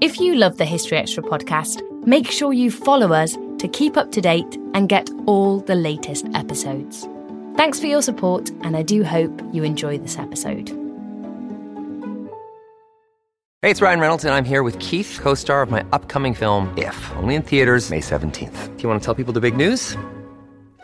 If you love the History Extra podcast, make sure you follow us to keep up to date and get all the latest episodes. Thanks for your support, and I do hope you enjoy this episode. Hey, it's Ryan Reynolds, and I'm here with Keith, co star of my upcoming film, If, only in theaters, May 17th. Do you want to tell people the big news?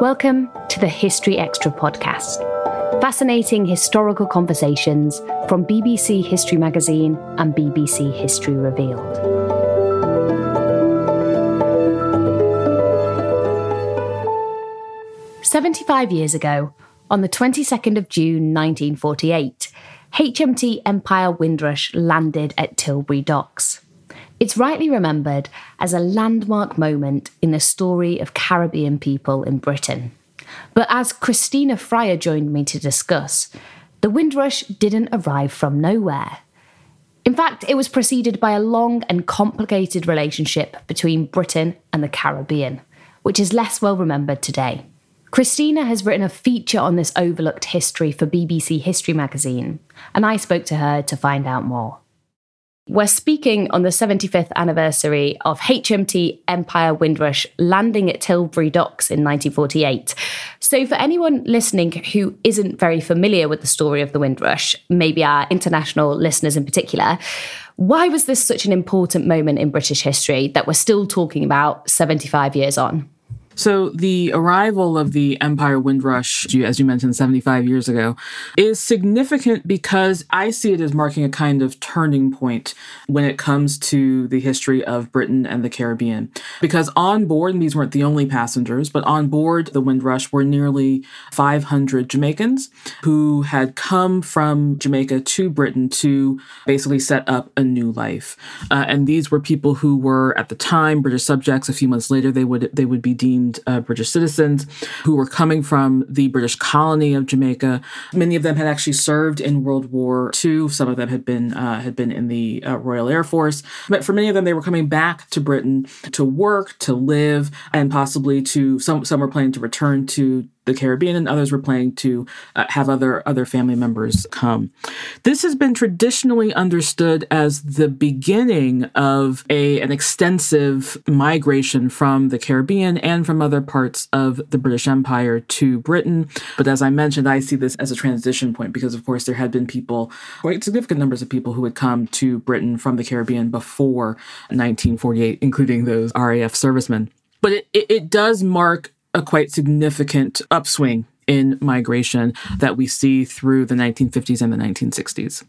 Welcome to the History Extra podcast. Fascinating historical conversations from BBC History Magazine and BBC History Revealed. Seventy-five years ago, on the 22nd of June 1948, HMT Empire Windrush landed at Tilbury Docks. It's rightly remembered as a landmark moment in the story of Caribbean people in Britain. But as Christienna Fryar joined me to discuss, the Windrush didn't arrive from nowhere. In fact, it was preceded by a long and complicated relationship between Britain and the Caribbean, which is less well remembered today. Christienna has written a feature on this overlooked history for BBC History magazine, and I spoke to her to find out more. We're speaking on the 75th anniversary of HMT Empire Windrush landing at Tilbury Docks in 1948. So, for anyone listening who isn't very familiar with the story of the Windrush, maybe our international listeners in particular, why was this such an important moment in British history that we're still talking about 75 years on? So the arrival of the Empire Windrush, as you mentioned, 75 years ago, is significant because I see it as marking a kind of turning point when it comes to the history of Britain and the Caribbean. Because on board, and these weren't the only passengers, but on board the Windrush were nearly 500 Jamaicans who had come from Jamaica to Britain to basically set up a new life. Uh, and these were people who were at the time British subjects. A few months later, they would they would be deemed uh, British citizens who were coming from the British colony of Jamaica. Many of them had actually served in World War II. Some of them had been uh, had been in the uh, Royal Air Force. But for many of them, they were coming back to Britain to work, to live, and possibly to some some were planning to return to the Caribbean, and others were planning to uh, have other other family members come. This has been traditionally understood as the beginning of a an extensive migration from the Caribbean and from other parts of the British Empire to Britain. But as I mentioned, I see this as a transition point because, of course, there had been people, quite significant numbers of people, who had come to Britain from the Caribbean before 1948, including those RAF servicemen. But it, it, it does mark a quite significant upswing in migration that we see through the 1950s and the 1960s.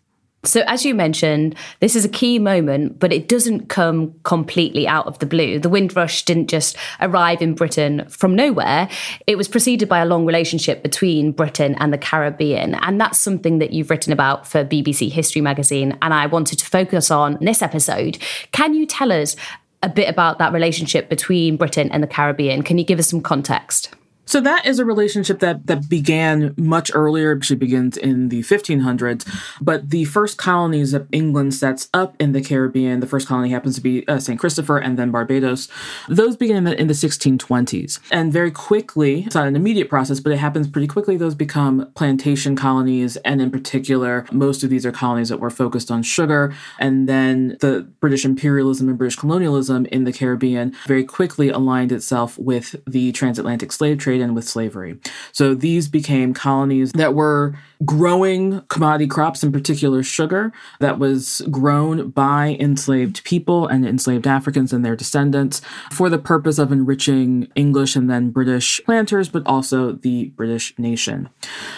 So, as you mentioned, this is a key moment, but it doesn't come completely out of the blue. The Windrush didn't just arrive in Britain from nowhere. It was preceded by a long relationship between Britain and the Caribbean. And that's something that you've written about for BBC History magazine. And I wanted to focus on this episode. Can you tell us a bit about that relationship between Britain and the Caribbean? Can you give us some context? So that is a relationship that that began much earlier. Actually, begins in the 1500s. But the first colonies that England sets up in the Caribbean, the first colony happens to be uh, Saint Christopher and then Barbados. Those begin in the, in the 1620s, and very quickly, it's not an immediate process, but it happens pretty quickly. Those become plantation colonies, and in particular, most of these are colonies that were focused on sugar. And then the British imperialism and British colonialism in the Caribbean very quickly aligned itself with the transatlantic slave trade and with slavery. So these became colonies that were growing commodity crops, in particular sugar, that was grown by enslaved people and enslaved Africans and their descendants for the purpose of enriching English and then British planters, but also the British nation.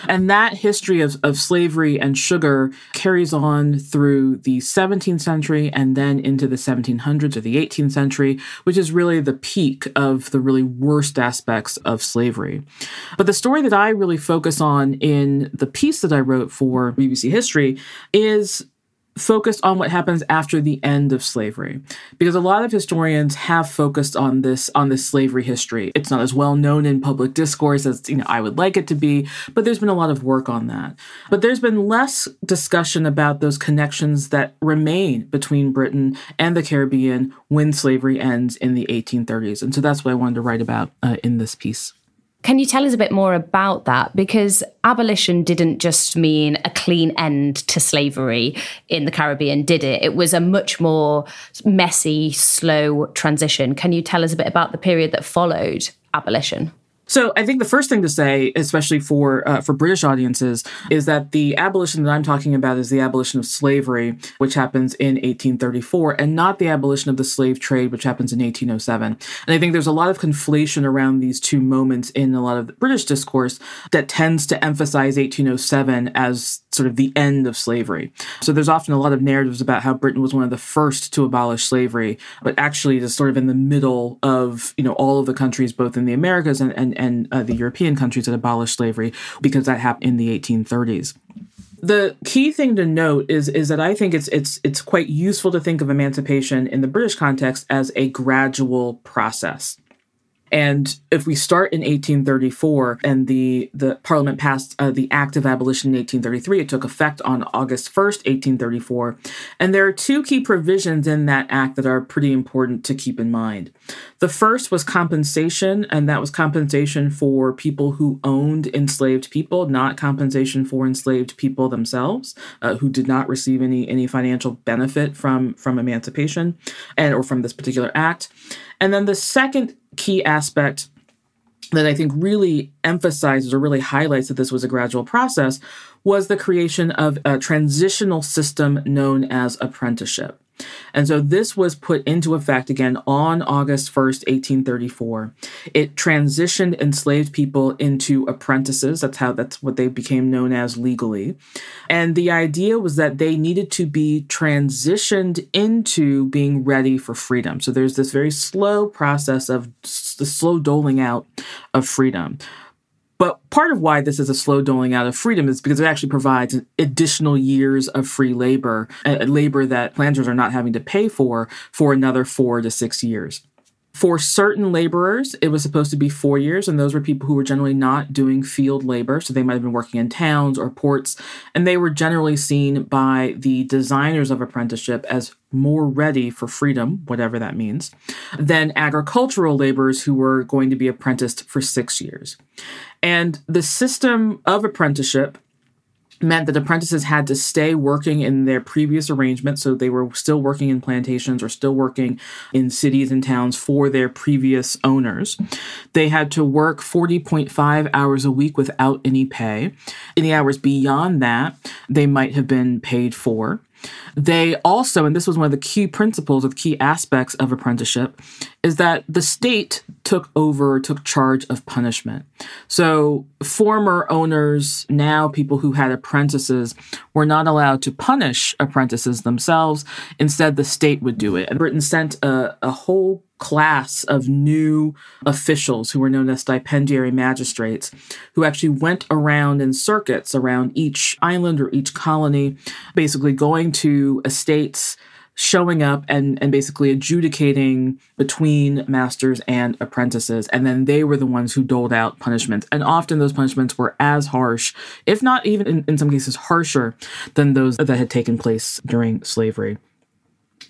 And that history of, of slavery and sugar carries on through the 17th century and then into the 1700s or the 18th century, which is really the peak of the really worst aspects of slavery. But the story that I really focus on in the piece piece that I wrote for BBC History is focused on what happens after the end of slavery. Because a lot of historians have focused on this on this slavery history. It's not as well known in public discourse as you know I would like it to be but there's been a lot of work on that. But there's been less discussion about those connections that remain between Britain and the Caribbean when slavery ends in the 1830s and so that's what I wanted to write about uh, in this piece can you tell us a bit more about that? Because abolition didn't just mean a clean end to slavery in the Caribbean, did it? It was a much more messy, slow transition. Can you tell us a bit about the period that followed abolition? So I think the first thing to say, especially for uh, for British audiences, is that the abolition that I'm talking about is the abolition of slavery, which happens in 1834, and not the abolition of the slave trade, which happens in 1807. And I think there's a lot of conflation around these two moments in a lot of British discourse that tends to emphasize 1807 as sort of the end of slavery. So there's often a lot of narratives about how Britain was one of the first to abolish slavery, but actually it is sort of in the middle of you know all of the countries, both in the Americas and and and uh, the European countries that abolished slavery because that happened in the 1830s the key thing to note is is that I think it's it's it's quite useful to think of emancipation in the British context as a gradual process. And if we start in 1834 and the, the Parliament passed uh, the Act of Abolition in 1833, it took effect on August 1st, 1834. And there are two key provisions in that act that are pretty important to keep in mind. The first was compensation, and that was compensation for people who owned enslaved people, not compensation for enslaved people themselves, uh, who did not receive any, any financial benefit from, from emancipation and or from this particular act. And then the second key aspect that I think really emphasizes or really highlights that this was a gradual process was the creation of a transitional system known as apprenticeship. And so this was put into effect again on August 1st, 1834. It transitioned enslaved people into apprentices. That's how that's what they became known as legally. And the idea was that they needed to be transitioned into being ready for freedom. So there's this very slow process of the slow doling out of freedom. But part of why this is a slow doling out of freedom is because it actually provides additional years of free labor, labor that planters are not having to pay for for another four to six years. For certain laborers, it was supposed to be four years, and those were people who were generally not doing field labor. So they might have been working in towns or ports, and they were generally seen by the designers of apprenticeship as more ready for freedom, whatever that means, than agricultural laborers who were going to be apprenticed for six years. And the system of apprenticeship meant that apprentices had to stay working in their previous arrangement. So they were still working in plantations or still working in cities and towns for their previous owners. They had to work 40.5 hours a week without any pay. Any hours beyond that, they might have been paid for. They also, and this was one of the key principles of key aspects of apprenticeship, is that the state took over, took charge of punishment. So former owners, now people who had apprentices, were not allowed to punish apprentices themselves. Instead, the state would do it. And Britain sent a, a whole class of new officials who were known as stipendiary magistrates who actually went around in circuits around each island or each colony, basically going to estates showing up and, and basically adjudicating between masters and apprentices. And then they were the ones who doled out punishments. And often those punishments were as harsh, if not even in, in some cases harsher, than those that had taken place during slavery.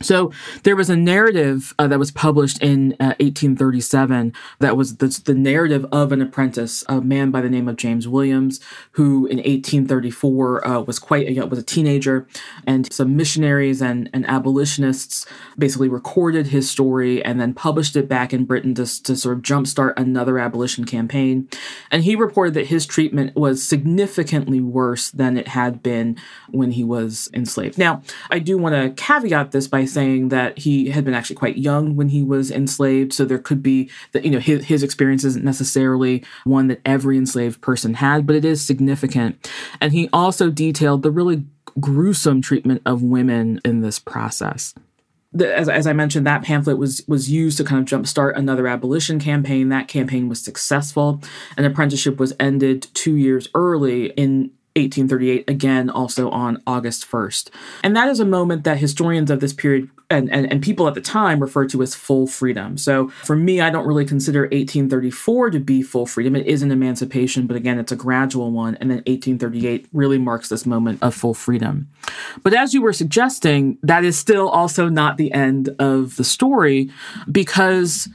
So there was a narrative uh, that was published in uh, 1837 that was the, the, narrative of an apprentice, a man by the name of James Williams, who in 1834 uh, was quite a, was a teenager, and some missionaries and, and abolitionists basically recorded his story and then published it back in Britain to, to sort of jumpstart another abolition campaign. And he reported that his treatment was significantly worse than it had been when he was enslaved. Now, I do want to caveat this by saying that he had been actually quite young when he was enslaved. So there could be that, you know, his, his experience isn't necessarily one that every enslaved person had, but it is significant. And he also detailed the really gruesome treatment of women in this process. As, as I mentioned, that pamphlet was was used to kind of jumpstart another abolition campaign. That campaign was successful. An apprenticeship was ended two years early in 1838, again, also on August 1st. And that is a moment that historians of this period and, and, and people at the time refer to as full freedom. So for me, I don't really consider 1834 to be full freedom. It is an emancipation, but again, it's a gradual one. And then 1838 really marks this moment of full freedom. But as you were suggesting, that is still also not the end of the story because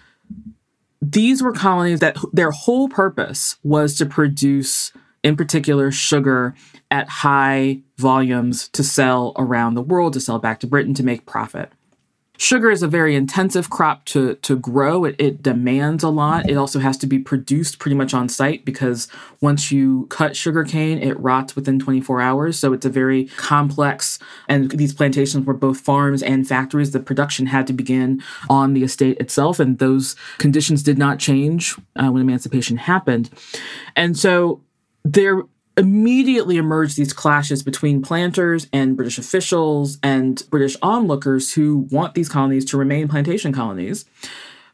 these were colonies that their whole purpose was to produce in particular sugar at high volumes to sell around the world, to sell back to Britain to make profit. Sugar is a very intensive crop to, to grow. It, it, demands a lot. It also has to be produced pretty much on site because once you cut sugar cane, it rots within 24 hours. So it's a very complex, and these plantations were both farms and factories. The production had to begin on the estate itself, and those conditions did not change uh, when emancipation happened. And so there immediately emerged these clashes between planters and British officials and British onlookers who want these colonies to remain plantation colonies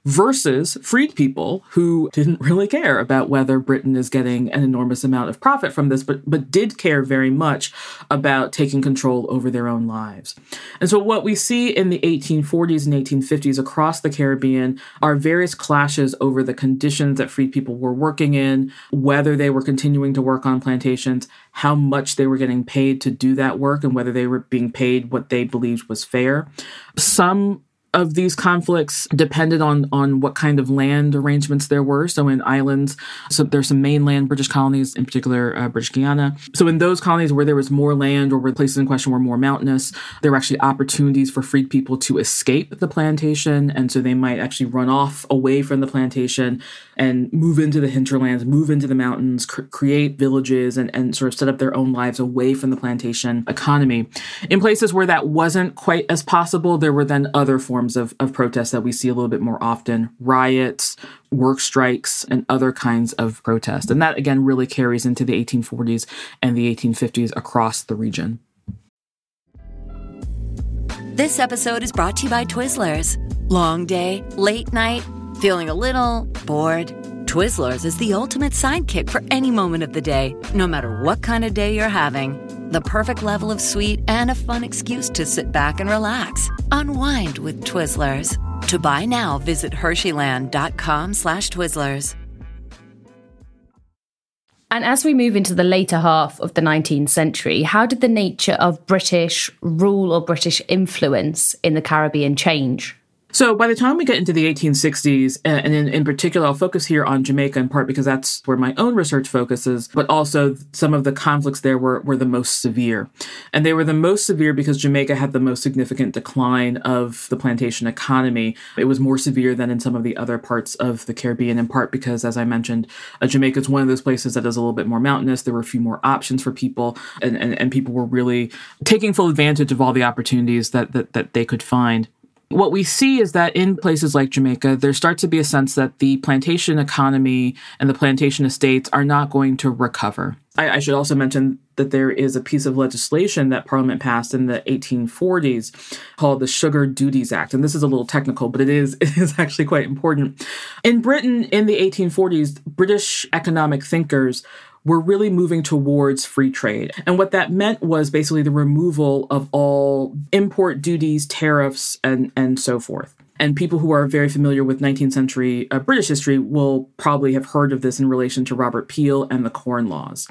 versus freed people who didn't really care about whether Britain is getting an enormous amount of profit from this, but, but did care very much about taking control over their own lives. And so, what we see in the 1840s and 1850s across the Caribbean are various clashes over the conditions that freed people were working in, whether they were continuing to work on plantations, how much they were getting paid to do that work, and whether they were being paid what they believed was fair. Some of these conflicts depended on on what kind of land arrangements there were. So in islands, so there's some mainland British colonies, in particular uh, British Guiana. So in those colonies where there was more land or where places in question were more mountainous, there were actually opportunities for freed people to escape the plantation, and so they might actually run off away from the plantation and move into the hinterlands, move into the mountains, cr- create villages, and, and sort of set up their own lives away from the plantation economy. In places where that wasn't quite as possible, there were then other forms of, of protest that we see a little bit more often riots, work strikes, and other kinds of protest. And that, again, really carries into the 1840s and the 1850s across the region. This episode is brought to you by Twizzlers. Long day, late night Feeling a little bored? Twizzlers is the ultimate sidekick for any moment of the day, no matter what kind of day you're having. The perfect level of sweet and a fun excuse to sit back and relax. Unwind with Twizzlers. To buy now, visit Hersheyland.com slash Twizzlers. And as we move into the later half of the 19th century, how did the nature of British rule or British influence in the Caribbean change? So by the time we get into the 1860s, and in, in particular, I'll focus here on Jamaica in part because that's where my own research focuses, but also some of the conflicts there were, were the most severe. And they were the most severe because Jamaica had the most significant decline of the plantation economy. It was more severe than in some of the other parts of the Caribbean, in part because, as I mentioned, uh, Jamaica is one of those places that is a little bit more mountainous. There were a few more options for people, and, and, and people were really taking full advantage of all the opportunities that, that, that they could find. What we see is that in places like Jamaica, there starts to be a sense that the plantation economy and the plantation estates are not going to recover. I, I, should also mention that there is a piece of legislation that Parliament passed in the 1840s called the Sugar Duties Act. And this is a little technical, but it is, it is actually quite important. In Britain in the 1840s, British economic thinkers were really moving towards free trade. And what that meant was basically the removal of all import duties, tariffs, and, and so forth. And people who are very familiar with 19th century uh, British history will probably have heard of this in relation to Robert Peel and the Corn Laws.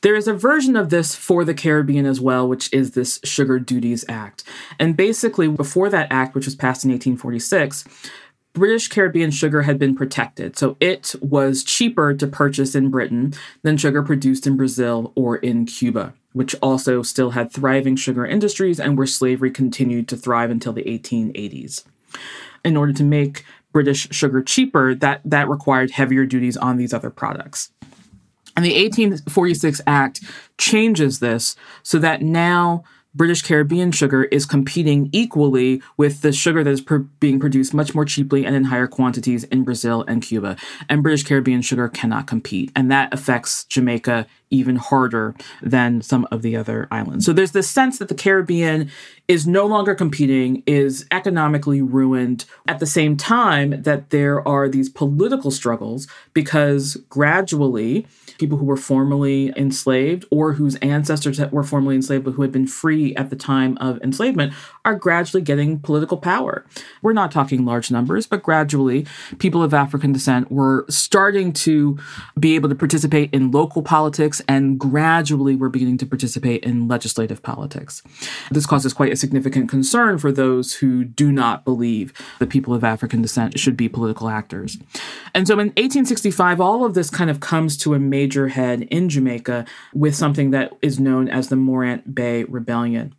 There is a version of this for the Caribbean as well, which is this Sugar Duties Act. And basically, before that act, which was passed in 1846, British Caribbean sugar had been protected, so it was cheaper to purchase in Britain than sugar produced in Brazil or in Cuba, which also still had thriving sugar industries and where slavery continued to thrive until the 1880s. In order to make British sugar cheaper, that, that required heavier duties on these other products. And the 1846 Act changes this so that now British Caribbean sugar is competing equally with the sugar that is pr- being produced much more cheaply and in higher quantities in Brazil and Cuba. And British Caribbean sugar cannot compete. And that affects Jamaica even harder than some of the other islands. So there's this sense that the Caribbean is no longer competing, is economically ruined, at the same time that there are these political struggles because gradually people who were formerly enslaved or whose ancestors were formerly enslaved but who had been free at the time of enslavement are gradually getting political power. We're not talking large numbers, but gradually people of African descent were starting to be able to participate in local politics and gradually were beginning to participate in legislative politics. This causes quite a significant concern for those who do not believe that people of African descent should be political actors. And so in 1865, all of this kind of comes to a major head in Jamaica with something that is known as the Morant Bay Rebellion.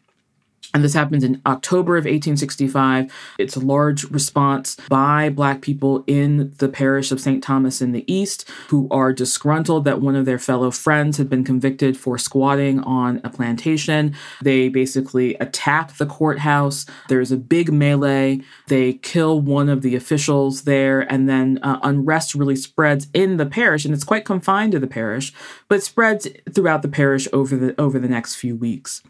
And this happens in October of 1865. It's a large response by Black people in the parish of St. Thomas in the East who are disgruntled that one of their fellow friends had been convicted for squatting on a plantation. They basically attack the courthouse. There's a big melee. They kill one of the officials there, and then uh, unrest really spreads in the parish, and it's quite confined to the parish, but spreads throughout the parish over the over the next few weeks.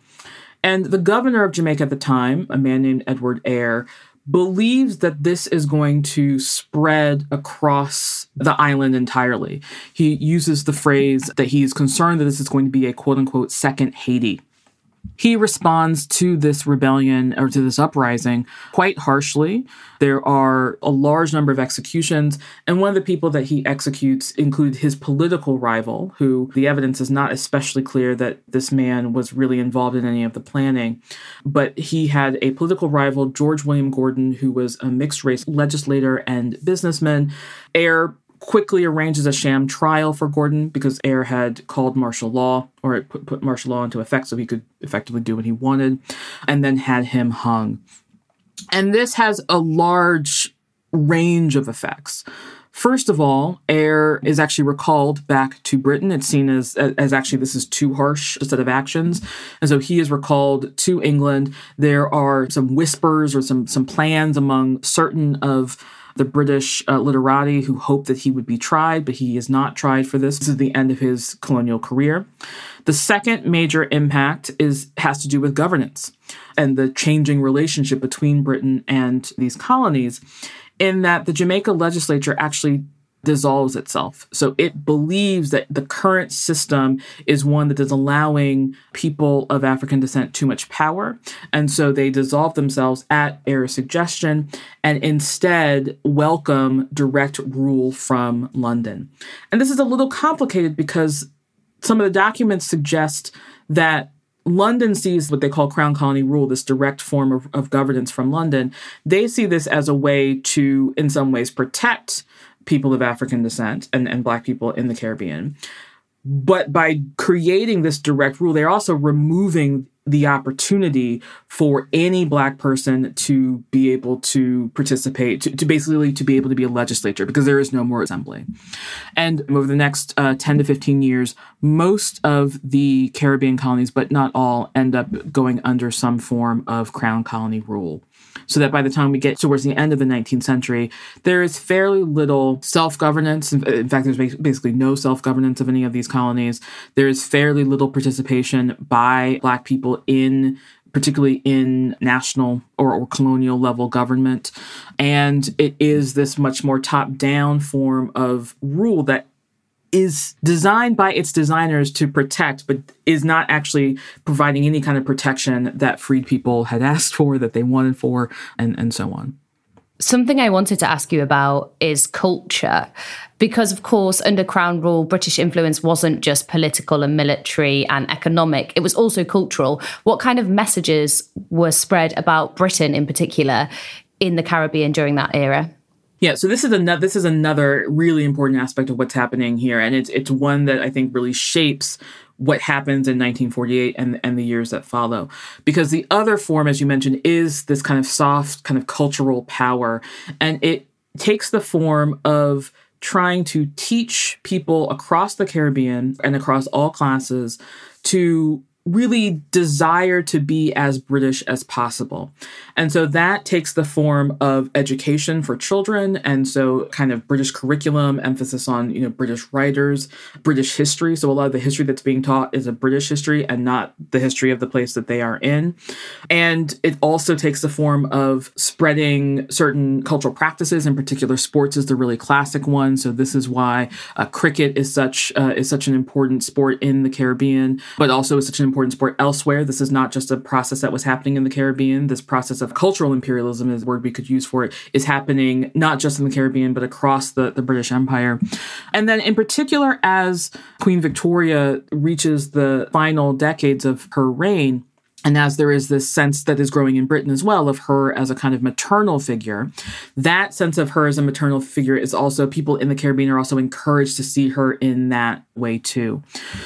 And the governor of Jamaica at the time, a man named Edward Eyre, believes that this is going to spread across the island entirely. He uses the phrase that he's concerned that this is going to be a quote unquote second Haiti. He responds to this rebellion or to this uprising quite harshly. There are a large number of executions, and one of the people that he executes includes his political rival, who the evidence is not especially clear that this man was really involved in any of the planning. But he had a political rival, George William Gordon, who was a mixed race legislator and businessman. Eyre quickly arranges a sham trial for Gordon because Eyre had called martial law or put, put martial law into effect so he could effectively do what he wanted, and then had him hung. And this has a large range of effects. First of all, Eyre is actually recalled back to Britain. It's seen as as actually this is too harsh a set of actions, and so he is recalled to England. There are some whispers or some some plans among certain of the British uh, literati who hoped that he would be tried, but he is not tried for this. This is the end of his colonial career. The second major impact is has to do with governance and the changing relationship between Britain and these colonies, in that the Jamaica legislature actually dissolves itself. So it believes that the current system is one that is allowing people of African descent too much power. And so they dissolve themselves at Eyre's suggestion and instead welcome direct rule from London. And this is a little complicated because some of the documents suggest that London sees what they call crown colony rule, this direct form of, of governance from London. They see this as a way to, in some ways, protect people of African descent and, and black people in the Caribbean. But by creating this direct rule, they're also removing the opportunity for any black person to be able to participate, to, to, basically to be able to be a legislature because there is no more assembly. And over the next uh, 10 to 15 years, most of the Caribbean colonies, but not all, end up going under some form of crown colony rule so that by the time we get towards the end of the 19th century, there is fairly little self governance. In fact, there's basically no self governance of any of these colonies. There is fairly little participation by Black people in particularly in national or, or, colonial level government. And it is this much more top down form of rule that is designed by its designers to protect, but is not actually providing any kind of protection that freed people had asked for, that they wanted for, and, and so on. Something I wanted to ask you about is culture. Because, of course, under Crown rule, British influence wasn't just political and military and economic, it was also cultural. What kind of messages were spread about Britain in particular in the Caribbean during that era? Yeah, so this is another this is another really important aspect of what's happening here, and it's it's one that I think really shapes what happens in 1948 and and the years that follow. Because the other form, as you mentioned, is this kind of soft kind of cultural power, and it takes the form of trying to teach people across the Caribbean and across all classes to really desire to be as British as possible. And so that takes the form of education for children and so kind of British curriculum, emphasis on, you know, British writers, British history. So a lot of the history that's being taught is a British history and not the history of the place that they are in. And it also takes the form of spreading certain cultural practices, in particular sports is the really classic one. So this is why uh, cricket is such uh, is such an important sport in the Caribbean, but also is such an important sport elsewhere. This is not just a process that was happening in the Caribbean. This process of cultural imperialism is a word we could use for it, is happening not just in the Caribbean, but across the, the British Empire. And then in particular, as Queen Victoria reaches the final decades of her reign, and as there is this sense that is growing in Britain as well of her as a kind of maternal figure, that sense of her as a maternal figure is also, people in the Caribbean are also encouraged to see her in that way too.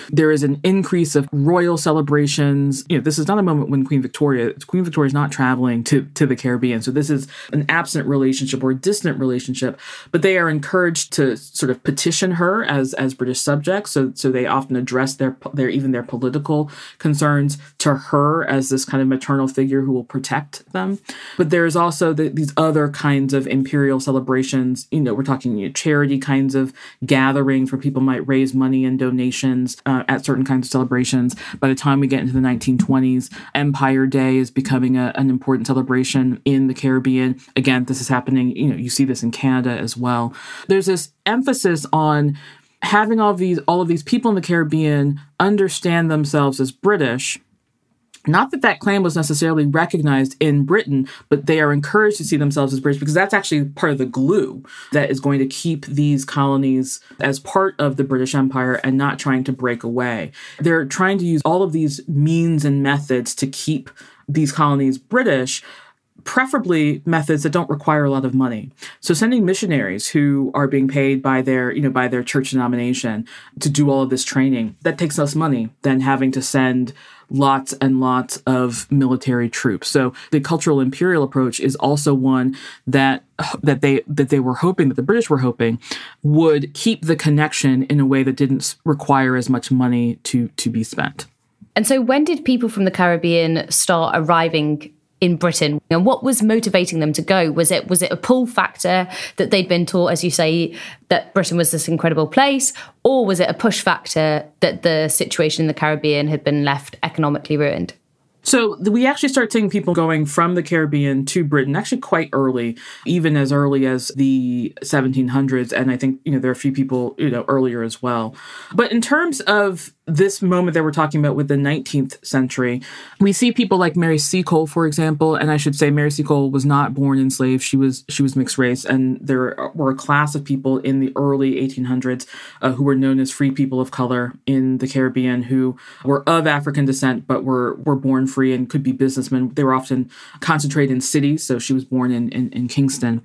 There is an increase of royal celebrations. You know, this is not a moment when Queen Victoria, Queen Victoria is not traveling to, to the Caribbean. So this is an absent relationship or distant relationship, but they are encouraged to sort of petition her as, as British subjects. So, so they often address their, their, even their political concerns to her as this kind of maternal figure who will protect them. But there's also the, these other kinds of imperial celebrations. You know, we're talking you know, charity kinds of gatherings where people might raise money and donations uh, at certain kinds of celebrations. By the time we get into the 1920s, Empire Day is becoming a, an important celebration in the Caribbean. Again, this is happening, you know, you see this in Canada as well. There's this emphasis on having all of these all of these people in the Caribbean understand themselves as British not that that claim was necessarily recognized in Britain, but they are encouraged to see themselves as British because that's actually part of the glue that is going to keep these colonies as part of the British Empire and not trying to break away. They're trying to use all of these means and methods to keep these colonies British preferably methods that don't require a lot of money. So sending missionaries who are being paid by their, you know, by their church denomination to do all of this training, that takes less money than having to send lots and lots of military troops. So the cultural imperial approach is also one that that they that they were hoping that the British were hoping would keep the connection in a way that didn't require as much money to to be spent. And so when did people from the Caribbean start arriving in Britain and what was motivating them to go was it was it a pull factor that they'd been taught as you say that Britain was this incredible place or was it a push factor that the situation in the Caribbean had been left economically ruined so we actually start seeing people going from the Caribbean to Britain actually quite early, even as early as the 1700s. And I think, you know, there are a few people, you know, earlier as well. But in terms of this moment that we're talking about with the 19th century, we see people like Mary Seacole, for example, and I should say Mary Seacole was not born enslaved; she was she was mixed race, and there were a class of people in the early 1800s uh, who were known as free people of color in the Caribbean who were of African descent but were were born free and could be businessmen. They were often concentrated in cities, so she was born in, in, in Kingston,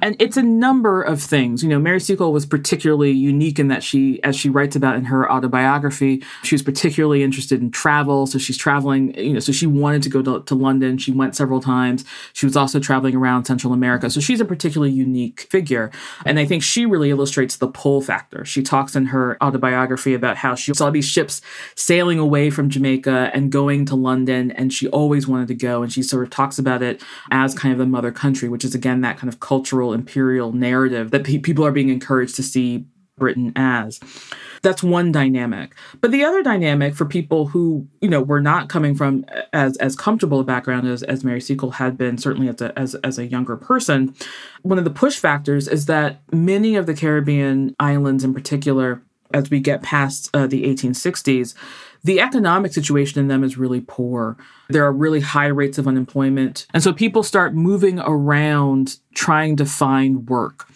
and it's a number of things. You know, Mary Seacole was particularly unique in that she, as she writes about in her autobiography she was particularly interested in travel. So she's traveling, you know, so she wanted to go to, to London. She went several times. She was also traveling around Central America. So she's a particularly unique figure. And I think she really illustrates the pull factor. She talks in her autobiography about how she saw these ships sailing away from Jamaica and going to London, and she always wanted to go. And she sort of talks about it as kind of the mother country, which is again that kind of cultural imperial narrative that pe- people are being encouraged to see Britain as. That's one dynamic. But the other dynamic for people who, you know, were not coming from as as comfortable a background as, as Mary Seacole had been, certainly as a, as, as a younger person, one of the push factors is that many of the Caribbean islands in particular as we get past uh, the 1860s, the economic situation in them is really poor. There are really high rates of unemployment. And so people start moving around trying to find work.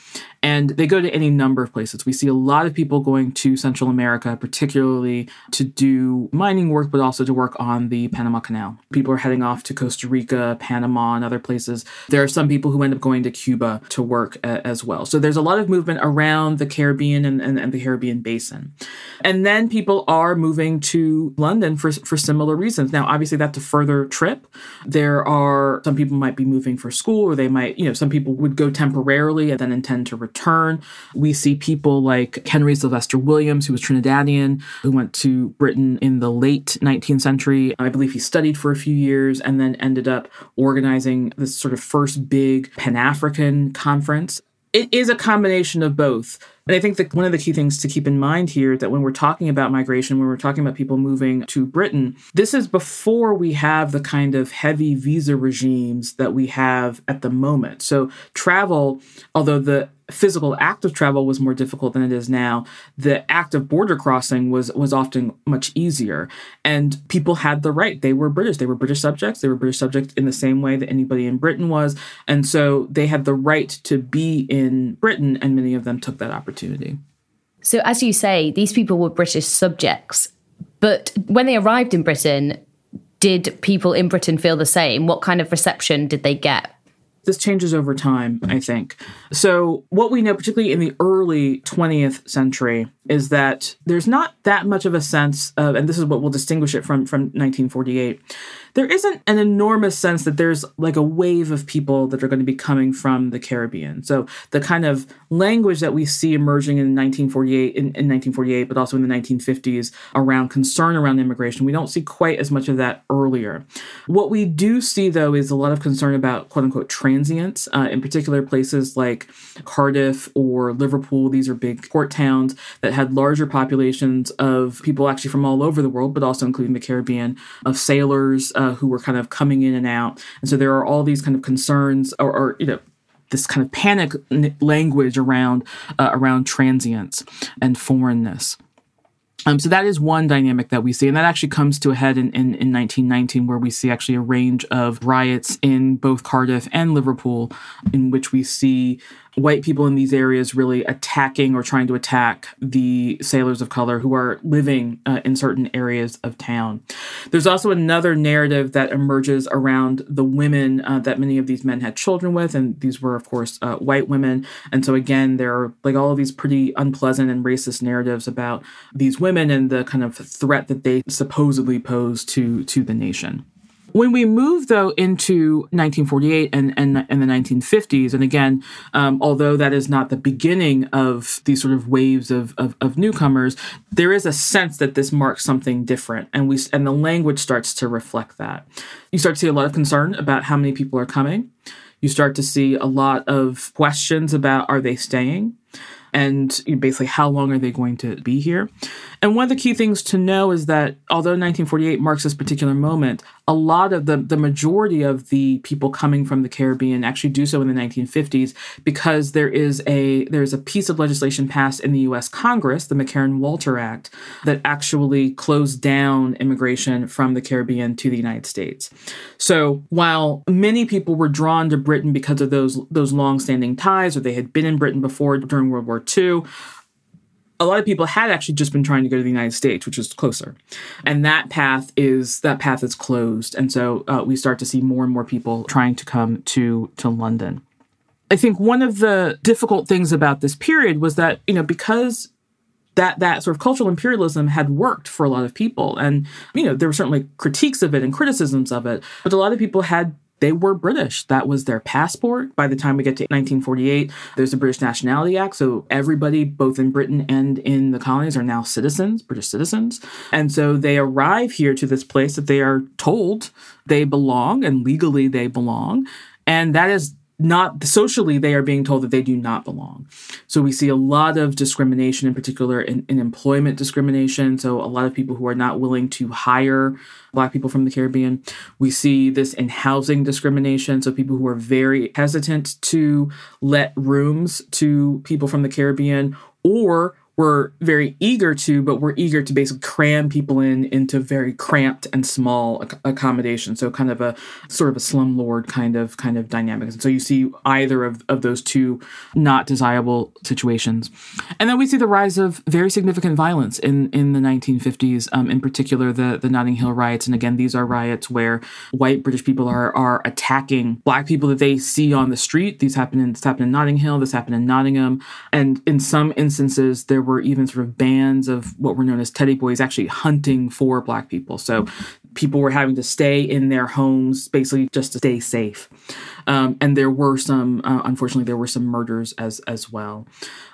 And they go to any number of places. We see a lot of people going to Central America, particularly to do mining work, but also to work on the Panama Canal. People are heading off to Costa Rica, Panama, and other places. There are some people who end up going to Cuba to work as well. So there's a lot of movement around the Caribbean and, and, and the Caribbean basin. And then people are moving to London for, for similar reasons. Now, obviously, that's a further trip. There are some people might be moving for school, or they might, you know, some people would go temporarily and then intend to return. We see people like Henry Sylvester Williams, who was Trinidadian, who went to Britain in the late 19th century. I believe he studied for a few years and then ended up organizing this sort of first big Pan African conference. It is a combination of both. And I think that one of the key things to keep in mind here that when we're talking about migration, when we're talking about people moving to Britain, this is before we have the kind of heavy visa regimes that we have at the moment. So travel, although the physical act of travel was more difficult than it is now the act of border crossing was was often much easier and people had the right they were british they were british subjects they were british subjects in the same way that anybody in britain was and so they had the right to be in britain and many of them took that opportunity So, as you say, these people were British subjects. But when they arrived in Britain, did people in Britain feel the same? What kind of reception did they get? This changes over time, I think. So, what we know, particularly in the early 20th century, is that there's not that much of a sense of, and this is what will distinguish it from, from 1948, there isn't an enormous sense that there's like a wave of people that are going to be coming from the Caribbean. So, the kind of language that we see emerging in 1948, in, in 1948, but also in the 1950s around concern around immigration, we don't see quite as much of that earlier. What we do see, though, is a lot of concern about quote unquote transients, uh, in particular places like Cardiff or Liverpool. These are big port towns that had larger populations of people actually from all over the world, but also including the Caribbean, of sailors uh, who were kind of coming in and out. And so there are all these kind of concerns or, or you know, this kind of panic language around uh, around transience and foreignness. Um, so that is one dynamic that we see, and that actually comes to a head in, in, in 1919, where we see actually a range of riots in both Cardiff and Liverpool, in which we see white people in these areas really attacking or trying to attack the sailors of color who are living uh, in certain areas of town. There's also another narrative that emerges around the women uh, that many of these men had children with, and these were, of course, uh, white women. And so, again, there are like all of these pretty unpleasant and racist narratives about these women and the kind of threat that they supposedly pose to to the nation. When we move, though, into 1948 and, and, and the 1950s, and again, um, although that is not the beginning of these sort of waves of, of, of, newcomers, there is a sense that this marks something different, and we and the language starts to reflect that. You start to see a lot of concern about how many people are coming. You start to see a lot of questions about are they staying? and basically how long are they going to be here. And one of the key things to know is that although 1948 marks this particular moment, a lot of the, the majority of the people coming from the Caribbean actually do so in the 1950s because there is a there's a piece of legislation passed in the US Congress, the McCarran-Walter Act, that actually closed down immigration from the Caribbean to the United States. So while many people were drawn to Britain because of those those long-standing ties or they had been in Britain before during World War II, a lot of people had actually just been trying to go to the United States, which is closer, and that path is that path is closed, and so uh, we start to see more and more people trying to come to to London. I think one of the difficult things about this period was that you know because that that sort of cultural imperialism had worked for a lot of people, and you know there were certainly critiques of it and criticisms of it, but a lot of people had they were British. That was their passport. By the time we get to 1948, there's the British Nationality Act. So everybody, both in Britain and in the colonies, are now citizens, British citizens. And so they arrive here to this place that they are told they belong and legally they belong. And that is not socially they are being told that they do not belong. So we see a lot of discrimination in particular in, in, employment discrimination. So a lot of people who are not willing to hire black people from the caribbean. We see this in housing discrimination. So people who are very hesitant to let rooms to people from the caribbean or were very eager to, but we're eager to basically cram people in into very cramped and small ac- accommodations. So kind of a sort of a slumlord kind of kind of dynamic. And so you see either of, of those two not desirable situations. And then we see the rise of very significant violence in, in the 1950s, um, in particular the, the Notting Hill riots. And again, these are riots where white British people are, are attacking black people that they see on the street. These happen in, this happened in Notting Hill, this happened in Nottingham. And in some instances, there were even sort of bands of what were known as teddy boys actually hunting for black people. So people were having to stay in their homes basically just to stay safe. Um, and there were some, uh, unfortunately, there were some murders as as well.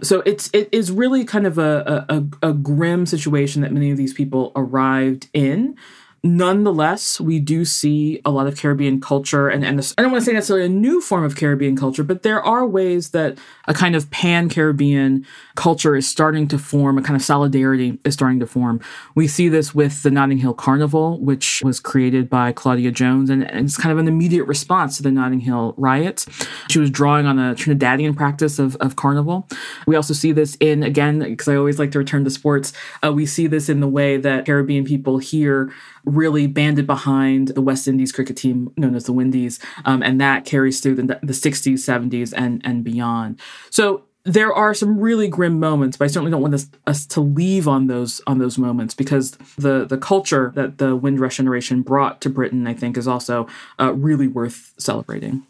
So it's it is really kind of a, a, a grim situation that many of these people arrived in. Nonetheless, we do see a lot of Caribbean culture, and, and this, I don't want to say necessarily a new form of Caribbean culture, but there are ways that a kind of pan Caribbean culture is starting to form, a kind of solidarity is starting to form. We see this with the Notting Hill Carnival, which was created by Claudia Jones, and, and it's kind of an immediate response to the Notting Hill riots. She was drawing on a Trinidadian practice of, of carnival. We also see this in, again, because I always like to return to sports, uh, we see this in the way that Caribbean people here really banded behind the West Indies cricket team known as the Windies, um, and that carries through the, the 60s, 70s, and and beyond. So there are some really grim moments, but I certainly don't want us, us to leave on those on those moments because the the culture that the Windrush generation brought to Britain, I think, is also uh, really worth celebrating.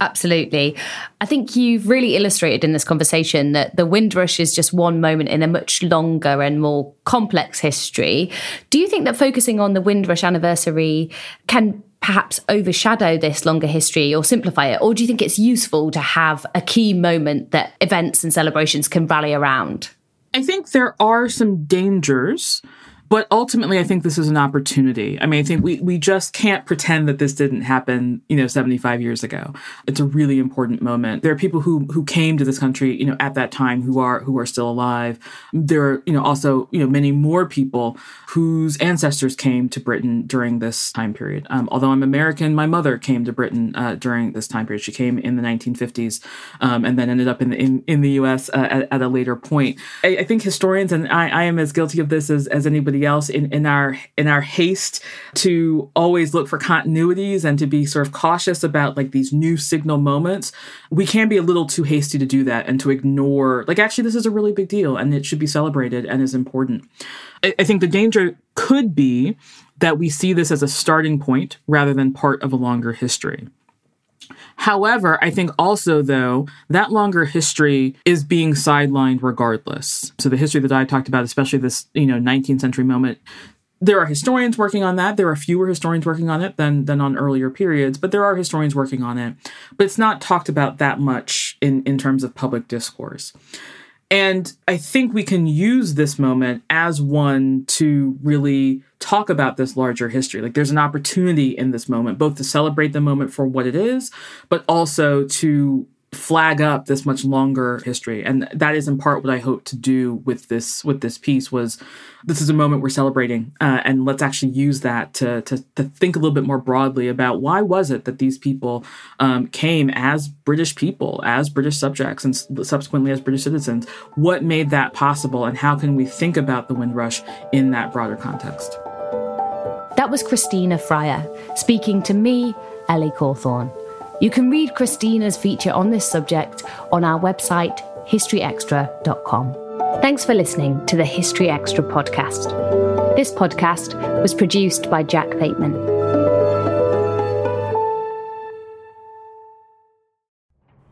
Absolutely. I think you've really illustrated in this conversation that the Windrush is just one moment in a much longer and more complex history. Do you think that focusing on the Windrush anniversary can perhaps overshadow this longer history or simplify it? Or do you think it's useful to have a key moment that events and celebrations can rally around? I think there are some dangers but ultimately, I think this is an opportunity. I mean, I think we, we just can't pretend that this didn't happen, you know, 75 years ago. It's a really important moment. There are people who who came to this country, you know, at that time who are who are still alive. There are, you know, also, you know, many more people whose ancestors came to Britain during this time period. Um, although I'm American, my mother came to Britain uh, during this time period. She came in the 1950s um, and then ended up in the, in, in the U.S. Uh, at, at, a later point. I, I think historians, and I, I am as guilty of this as, as anybody else in, in our in our haste to always look for continuities and to be sort of cautious about like these new signal moments we can be a little too hasty to do that and to ignore like actually this is a really big deal and it should be celebrated and is important. I, I think the danger could be that we see this as a starting point rather than part of a longer history However, I think also, though, that longer history is being sidelined regardless. So the history that I talked about, especially this, you know, 19th century moment, there are historians working on that. There are fewer historians working on it than than on earlier periods, but there are historians working on it. But it's not talked about that much in, in terms of public discourse. And I think we can use this moment as one to really talk about this larger history. Like there's an opportunity in this moment, both to celebrate the moment for what it is, but also to flag up this much longer history. And that is in part what i hope to do with this with this piece was this is a moment we're celebrating uh, and let's actually use that to, to, to think a little bit more broadly about why was it that these people um, came as british people as british subjects and subsequently as british citizens. What made that possible and how can we think about the windrush in that broader context? That was Christienna Fryar speaking to me ellie cawthorne you can read Christienna's feature on this subject on our website, historyextra.com. Thanks for listening to the History Extra podcast. This podcast was produced by Jack Bateman.